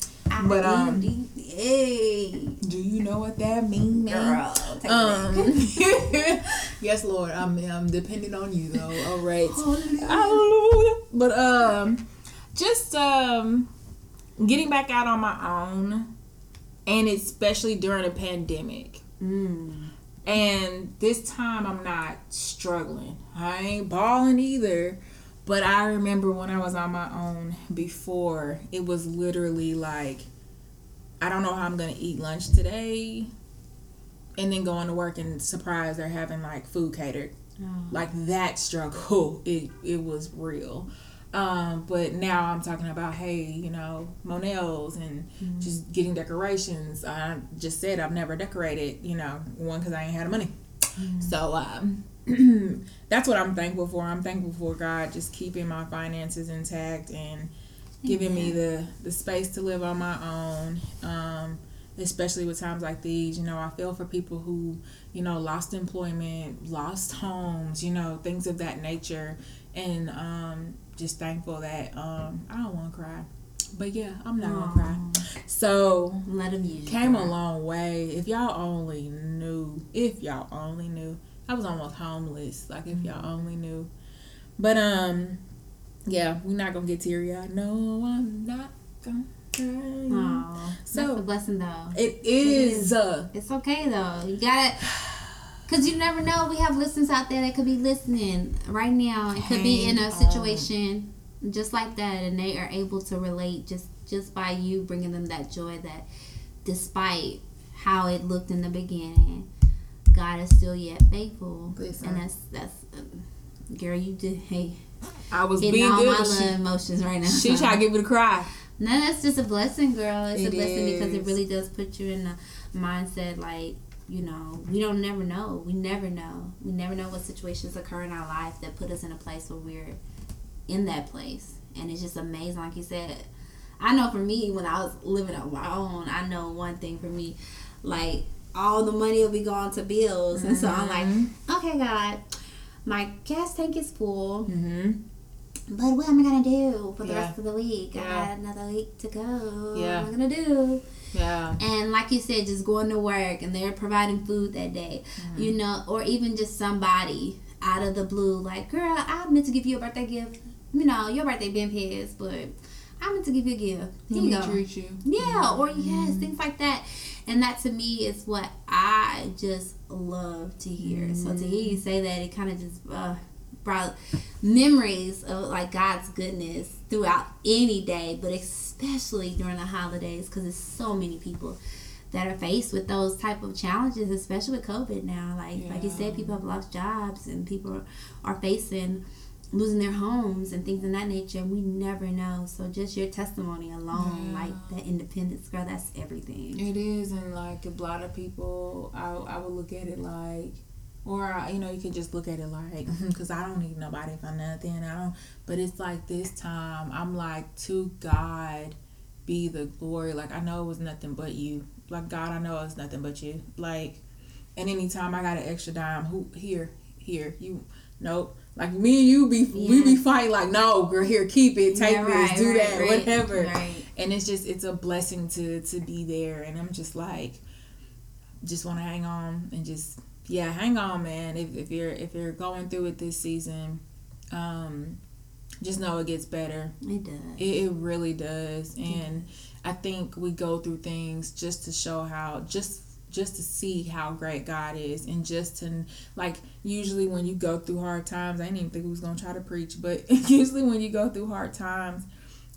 Speaker 2: But, um,
Speaker 1: hey,
Speaker 2: Do you know what that means,
Speaker 1: girl,
Speaker 2: Um. yes, Lord. I'm I'm depending on you though. All right.
Speaker 1: Hallelujah.
Speaker 2: Hallelujah. But um, just um, getting back out on my own, and especially during a pandemic.
Speaker 1: Mm.
Speaker 2: And this time I'm not struggling. I ain't balling either. But I remember when I was on my own before, it was literally like, I don't know how I'm gonna eat lunch today. And then going to work and surprise they're having like food catered.
Speaker 1: Oh.
Speaker 2: Like that struggle, it it was real. Um, but now I'm talking about, hey, you know, Monell's and
Speaker 1: Mm.
Speaker 2: just getting decorations. I just said I've never decorated, you know, one because I ain't had the money.
Speaker 1: Mm.
Speaker 2: So um, that's what I'm thankful for. I'm thankful for God just keeping my finances intact and giving me the the space to live on my own. Um, especially with times like these, you know, I feel for people who, you know, lost employment, lost homes, you know, things of that nature, and um, just thankful that um, I don't want to cry. But yeah, I'm not gonna cry. So
Speaker 1: let him use.
Speaker 2: Came a long way. If y'all only knew, if y'all only knew, I was almost homeless. Like if y'all only knew. But um, yeah, we're not gonna get teary eyed. No, I'm not gonna.
Speaker 1: Aww, so blessing though.
Speaker 2: It is. It is.
Speaker 1: It's okay though. You got it. Cause you never know. We have listeners out there that could be listening right now. It could be in a situation just like that and they are able to relate just just by you bringing them that joy that despite how it looked in the beginning god is still yet faithful Listen. and that's that's um, girl you did hey
Speaker 2: i was being all good,
Speaker 1: my she, emotions right now
Speaker 2: she tried to give me a cry
Speaker 1: no that's just a blessing girl it's it a blessing is. because it really does put you in the mindset like you know, we don't never know. We never know. We never know what situations occur in our life that put us in a place where we're in that place. And it's just amazing. Like you said, I know for me, when I was living on my own, I know one thing for me, like all the money will be going to bills. Mm-hmm. And so I'm like, mm-hmm. okay, God, my gas tank is full. Mm-hmm. But what am I gonna do for the yeah. rest of the week? Yeah. I got another week to go. Yeah. What am I gonna do? Yeah. And like you said, just going to work and they're providing food that day, mm-hmm. you know, or even just somebody out of the blue, like, girl, I meant to give you a birthday gift you know, your birthday been passed, but I meant to give you a gift. Here you go.
Speaker 2: Treat you.
Speaker 1: Yeah, or yes, mm-hmm. things like that. And that to me is what I just love to hear. Mm-hmm. So to hear you say that, it kind of just uh, brought memories of like God's goodness throughout any day, but especially during the holidays because there's so many people that are faced with those type of challenges, especially with COVID now. Like yeah. like you said, people have lost jobs and people are facing losing their homes and things in that nature. We never know. So just your testimony alone, yeah. like that independence, girl, that's everything.
Speaker 2: It is, and like a lot of people, I I would look at it like. Or you know, you could just look at it like, mm-hmm. because I don't need nobody for nothing. I don't. But it's like this time, I'm like, to God be the glory. Like I know it was nothing but you. Like God, I know it's nothing but you. Like, and anytime I got an extra dime, who here, here, you, nope like me and you be yeah. we be fighting like no girl here keep it take yeah, right, this do right, that right, whatever. and it's just it's a blessing to to be there. And I'm just like just want to hang on and just yeah hang on man. If, if you're if you're going through it this season um just know it gets better.
Speaker 1: It does.
Speaker 2: It, it really does. And I think we go through things just to show how just just to see how great God is and just to like usually when you go through hard times, I didn't even think we was gonna try to preach, but usually when you go through hard times,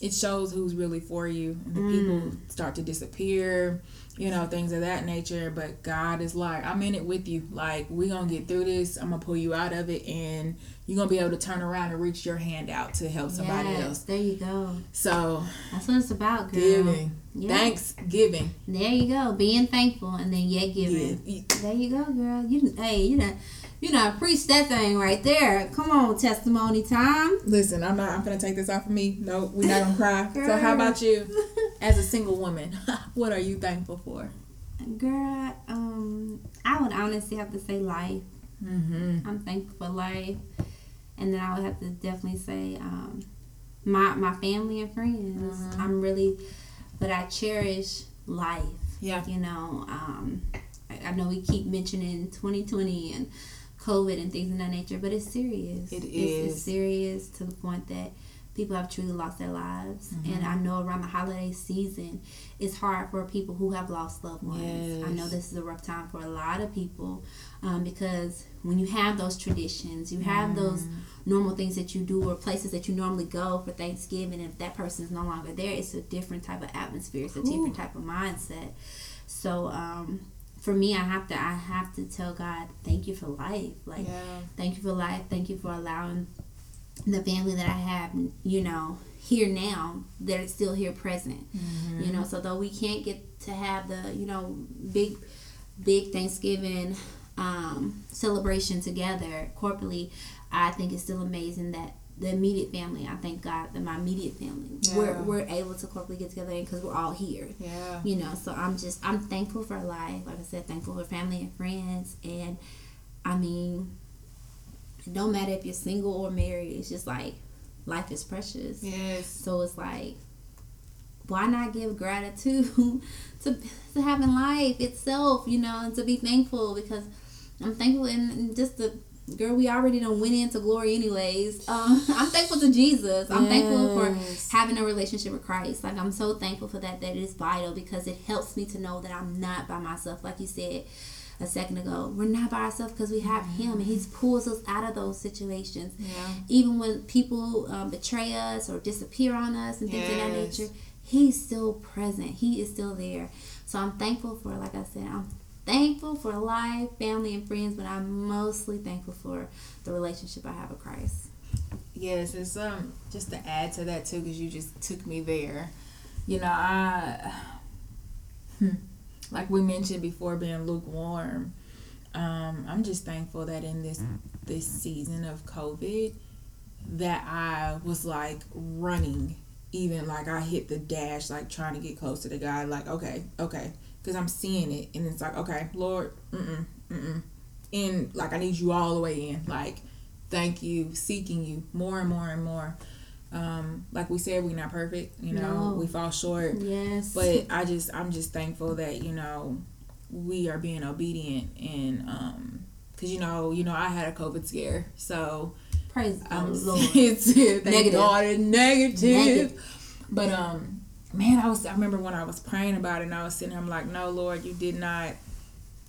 Speaker 2: it shows who's really for you. And the mm. people start to disappear, you know, things of that nature. But God is like, I'm in it with you. Like, we're gonna get through this. I'm gonna pull you out of it and you're gonna be able to turn around and reach your hand out to help somebody yes, else.
Speaker 1: There you go.
Speaker 2: So
Speaker 1: that's what it's about, girl.
Speaker 2: Giving. Yeah. Thanksgiving.
Speaker 1: There you go. Being thankful and then yet giving. Yeah. There you go, girl. You hey, you know you know, preach that thing right there. Come on, testimony time.
Speaker 2: Listen, I'm not. I'm gonna take this off of me. No, we're not gonna cry. so, how about you, as a single woman? what are you thankful for?
Speaker 1: Girl, um, I would honestly have to say life. Mm-hmm. I'm thankful for life and then I would have to definitely say um, my my family and friends. Mm-hmm. I'm really, but I cherish life.
Speaker 2: Yeah,
Speaker 1: you know, um, I, I, know we keep mentioning 2020 and COVID and things of that nature, but it's serious.
Speaker 2: It
Speaker 1: it's. It's serious to the point that people have truly lost their lives. Mm-hmm. And I know around the holiday season, it's hard for people who have lost loved ones. Yes. I know this is a rough time for a lot of people um, because when you have those traditions, you have mm. those normal things that you do or places that you normally go for Thanksgiving, and if that person is no longer there, it's a different type of atmosphere, it's a Ooh. different type of mindset. So, um, for me, I have to I have to tell God, thank you for life. Like, yeah. thank you for life. Thank you for allowing the family that I have, you know, here now that is still here present. Mm-hmm. You know, so though we can't get to have the, you know, big big Thanksgiving um, celebration together corporately, I think it's still amazing that the immediate family. I thank God that my immediate family
Speaker 2: Yeah.
Speaker 1: we're we're able to corporately get together because we're all here.
Speaker 2: Yeah.
Speaker 1: You know, so I'm just I'm thankful for life. Like I said, thankful for family and friends, and I mean, don't matter if you're single or married. It's just like life is precious.
Speaker 2: Yes.
Speaker 1: So it's like, why not give gratitude to to having life itself, you know, and to be thankful because I'm thankful and, and just the girl we already done went into glory anyways. Um, I'm thankful to Jesus. I'm thankful for having a relationship with Christ. Like I'm so thankful for that. That is vital because it helps me to know that I'm not by myself. Like you said a second ago, we're not by ourselves because we have Him, and He pulls us out of those situations
Speaker 2: Yeah.
Speaker 1: even when people um, betray us or disappear on us and things of that nature, he's still present. He is still there. So I'm thankful for, like I said, I'm thankful for life, family, and friends, but I'm mostly thankful for the relationship I have with Christ.
Speaker 2: Yes, it's um just to add to that too, because you just took me there. You know, I hmm, like we mentioned before, being lukewarm. Um, I'm just thankful that in this this season of COVID, that I was like running, even like I hit the dash, like trying to get close to the guy. Like, okay, okay, because I'm seeing it, and it's like, okay, Lord, mm mm mm, and like I need you all the way in, like thank you, seeking you more and more and more. Um, like we said, we're not perfect, you know,
Speaker 1: No.
Speaker 2: we fall short.
Speaker 1: Yes.
Speaker 2: But I just I'm just thankful that, you know, we are being obedient and um cuz you know, you know I had a covid scare. So
Speaker 1: praise
Speaker 2: I'm
Speaker 1: Lord. Negative.
Speaker 2: God negative.
Speaker 1: Negative.
Speaker 2: But um man, I was I remember when I was praying about it and I was sitting there I'm like, "No, Lord, you did not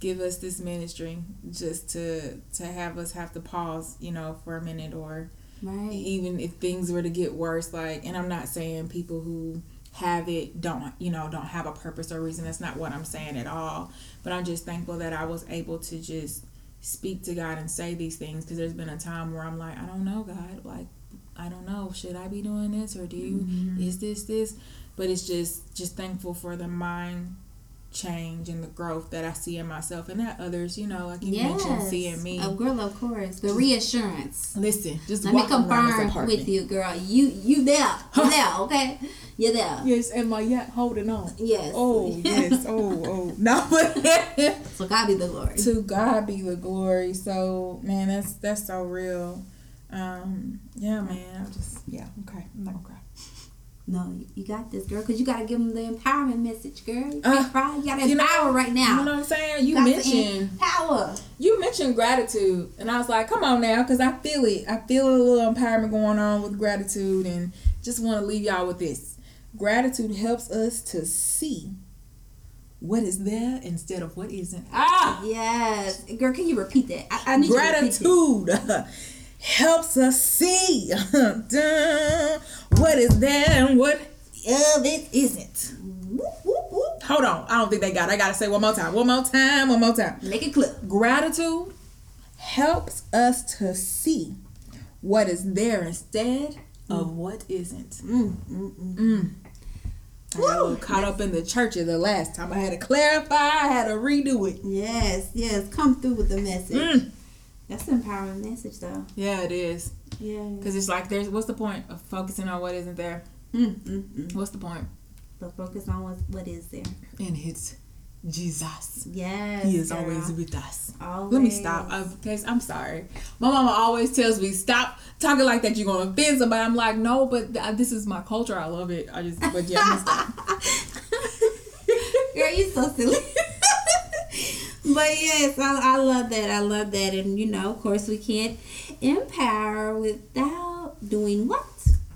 Speaker 2: give us this ministry just to to have us have to pause, you know, for a minute or
Speaker 1: Right.
Speaker 2: even if things were to get worse like and i'm not saying people who have it don't you know don't have a purpose or reason. That's not what i'm saying at all. But i'm just thankful that i was able to just speak to god and say these things because there's been a time where i'm like i don't know god. Like i don't know. Should i be doing this or do you
Speaker 1: Mhm.
Speaker 2: is this this? But it's just just thankful for the mind change and the growth that i see in myself and that others you know like you mentioned seeing me
Speaker 1: Oh, girl, of course. The reassurance.
Speaker 2: listen just
Speaker 1: Let me
Speaker 2: walking around this
Speaker 1: confirm with you, girl. You you there. You there, okay? You're there.
Speaker 2: Yes, and my yacht holding on.
Speaker 1: Yes.
Speaker 2: Oh yes, oh oh no, but
Speaker 1: So God be the glory.
Speaker 2: to God be the glory. So man, that's that's so real. Um, yeah, man, I'm just yeah okay. I'm not gonna cry.
Speaker 1: No, you- you got this, girl, because you got to give them the empowerment message, girl. You
Speaker 2: Uh,
Speaker 1: can't cry. You got to
Speaker 2: you know-
Speaker 1: right
Speaker 2: You know what I'm saying? You
Speaker 1: to
Speaker 2: mentioned
Speaker 1: empower.
Speaker 2: you mentioned gratitude, and I was like, come on now, because I feel it. I feel a little empowerment going on with gratitude, and just want to leave y'all with this. Gratitude helps us to see what is there instead of what isn't. Ah.
Speaker 1: Yes. Girl, can you repeat that? I, I need you to repeat it.
Speaker 2: Gratitude helps us see what is there and what of it isn't.
Speaker 1: Whoop, whoop, whoop.
Speaker 2: Hold on, I don't think they got. it. I gotta say one more time. One more time. One more time.
Speaker 1: Make it clip.
Speaker 2: Gratitude helps us to see what is there instead of what isn't.
Speaker 1: Mm, mm, mm.
Speaker 2: Mm. I got a little
Speaker 1: Woo.
Speaker 2: caught up in the church the last time. I had to clarify. I had to redo it.
Speaker 1: Yes, yes. Come through with the message. That's an empowering message, though.
Speaker 2: Yeah, it is.
Speaker 1: Yeah.
Speaker 2: Because it's like, there's what's the point of focusing on what isn't there?
Speaker 1: Mm, mm, mm.
Speaker 2: What's the point?
Speaker 1: So focus on what, what is there.
Speaker 2: And it's Jesus.
Speaker 1: Yes.
Speaker 2: He is
Speaker 1: girl.
Speaker 2: always with us.
Speaker 1: Always.
Speaker 2: Let me stop. I'm, cause I'm sorry. My mama always tells me stop talking like that. You're gonna offend somebody. I'm like, no, but th- this is my culture. I love it. I just, but yeah.
Speaker 1: Girl, you so silly. but yes, I, I love that. I love that. And you know, of course, we can't empower without doing what?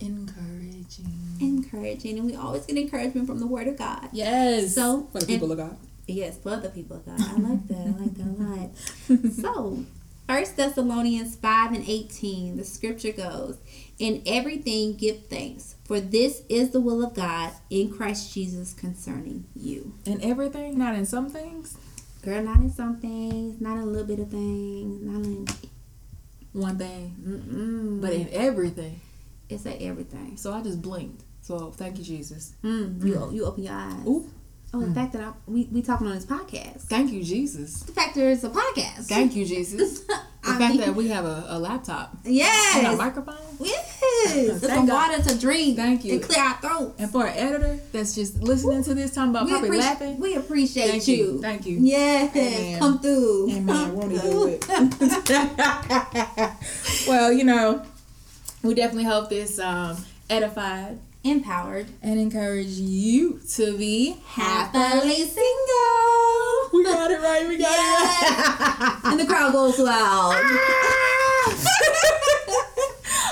Speaker 2: Encouraging.
Speaker 1: Encouraging. And we always get encouragement from the Word of God.
Speaker 2: Yes.
Speaker 1: So,
Speaker 2: for the people of God.
Speaker 1: Yes, for other people of God. I like that. I like that a lot. So, First Thessalonians 5 and 18, the scripture goes, In everything give thanks, for this is the will of God in Christ Jesus concerning you.
Speaker 2: In everything, not in some things.
Speaker 1: Girl, not in some things, not in a little bit of things, not in.
Speaker 2: One thing,
Speaker 1: Mm-mm.
Speaker 2: but in mm-hmm. everything.
Speaker 1: it's like everything.
Speaker 2: So I just blinked. So thank you, Jesus. Mm-hmm.
Speaker 1: Mm, you, you open your eyes.
Speaker 2: Ooh.
Speaker 1: Oh, the mm. fact that I, we we talking on this podcast.
Speaker 2: Thank you, Jesus.
Speaker 1: The fact there is a podcast.
Speaker 2: Thank you, Jesus. The
Speaker 1: I
Speaker 2: fact
Speaker 1: mean-
Speaker 2: that we have a, a laptop Yes. and a microphone.
Speaker 1: Yes. It's
Speaker 2: God.
Speaker 1: water to drink.
Speaker 2: Thank you.
Speaker 1: And clear our throat.
Speaker 2: And for an editor that's just listening to this, talking about
Speaker 1: We,
Speaker 2: probably laughing.
Speaker 1: we appreciate
Speaker 2: Thank
Speaker 1: you.
Speaker 2: you. Thank you.
Speaker 1: Yes.
Speaker 2: Amen.
Speaker 1: Come through.
Speaker 2: Amen. Won't do well, you know, we definitely hope this um, edified
Speaker 1: Empowered.
Speaker 2: and encourage you to be
Speaker 1: Happily single.
Speaker 2: We got it right. We got
Speaker 1: Yes. and the crowd goes loud.
Speaker 2: it.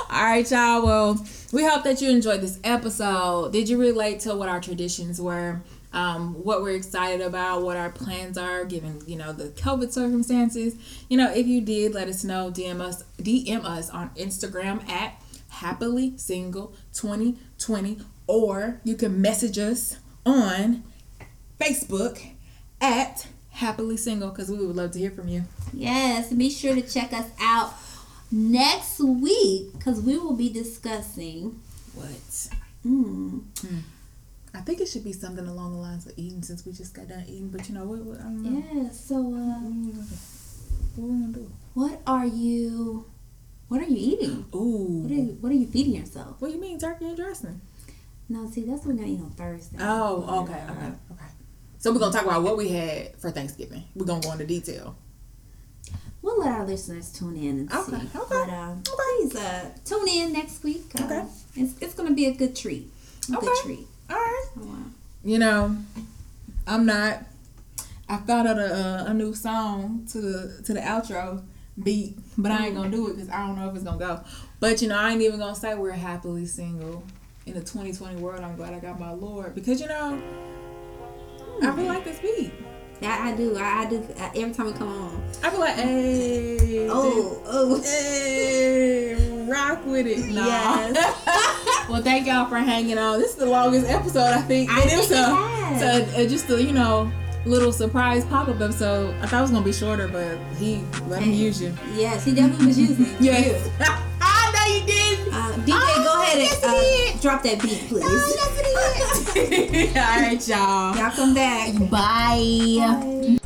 Speaker 2: All right, y'all. Well, we hope that you enjoyed this episode. Did you relate to what our traditions were? Um, what we're excited about, what our plans are, given you know the COVID circumstances. You know, if you did, let us know. DM us, DM us on Instagram at happily single 2020, or you can message us on Facebook at happily single because we would love to hear from you.
Speaker 1: Yes, be sure to check us out next week because we will be discussing.
Speaker 2: What?
Speaker 1: Mm,
Speaker 2: I think it should be something along the lines of eating since we just got done eating. But you know what? what I don't know.
Speaker 1: yeah. So, uh,
Speaker 2: What we gonna do?
Speaker 1: what are you? What are you eating?
Speaker 2: Ooh.
Speaker 1: What are you, what are you feeding yourself?
Speaker 2: What do you mean turkey and dressing?
Speaker 1: No, see, that's what we're gonna eat on Thursday.
Speaker 2: Oh, okay, okay, okay. So we're gonna talk about what we had for Thanksgiving. We're gonna go into detail.
Speaker 1: We'll let our listeners tune in and
Speaker 2: Okay,
Speaker 1: see.
Speaker 2: okay,
Speaker 1: But um, please uh, tune in next week. Uh,
Speaker 2: Okay.
Speaker 1: It's, it's gonna be a good treat. A good treat.
Speaker 2: All right.
Speaker 1: Oh, wow.
Speaker 2: You know, I'm not. I thought of a, uh, a new song to the to the outro beat, but I ain't gonna do it because I don't know if it's gonna go. But you know, I ain't even gonna say we're happily single in the 2020 world. I'm glad I got my Lord because you know, I feel like this beat.
Speaker 1: Yeah, I do. I, I do. Uh, every time we come on.
Speaker 2: I feel like, hey,
Speaker 1: Oh, oh.
Speaker 2: hey, rock with it. Nah.
Speaker 1: Yes.
Speaker 2: well, thank y'all for hanging on. This is the longest episode I think.
Speaker 1: I
Speaker 2: And
Speaker 1: think
Speaker 2: was
Speaker 1: it
Speaker 2: a-. So uh, just a you know little surprise pop up episode. I thought it was gonna be shorter, but he let him use you.
Speaker 1: Yes, he definitely was using it.
Speaker 2: Yes. I know you didn't.
Speaker 1: Uh, DJ, ahead and uh, drop that beat, please.
Speaker 2: All right, y'all.
Speaker 1: Y'all come back.
Speaker 2: Bye.
Speaker 1: Bye.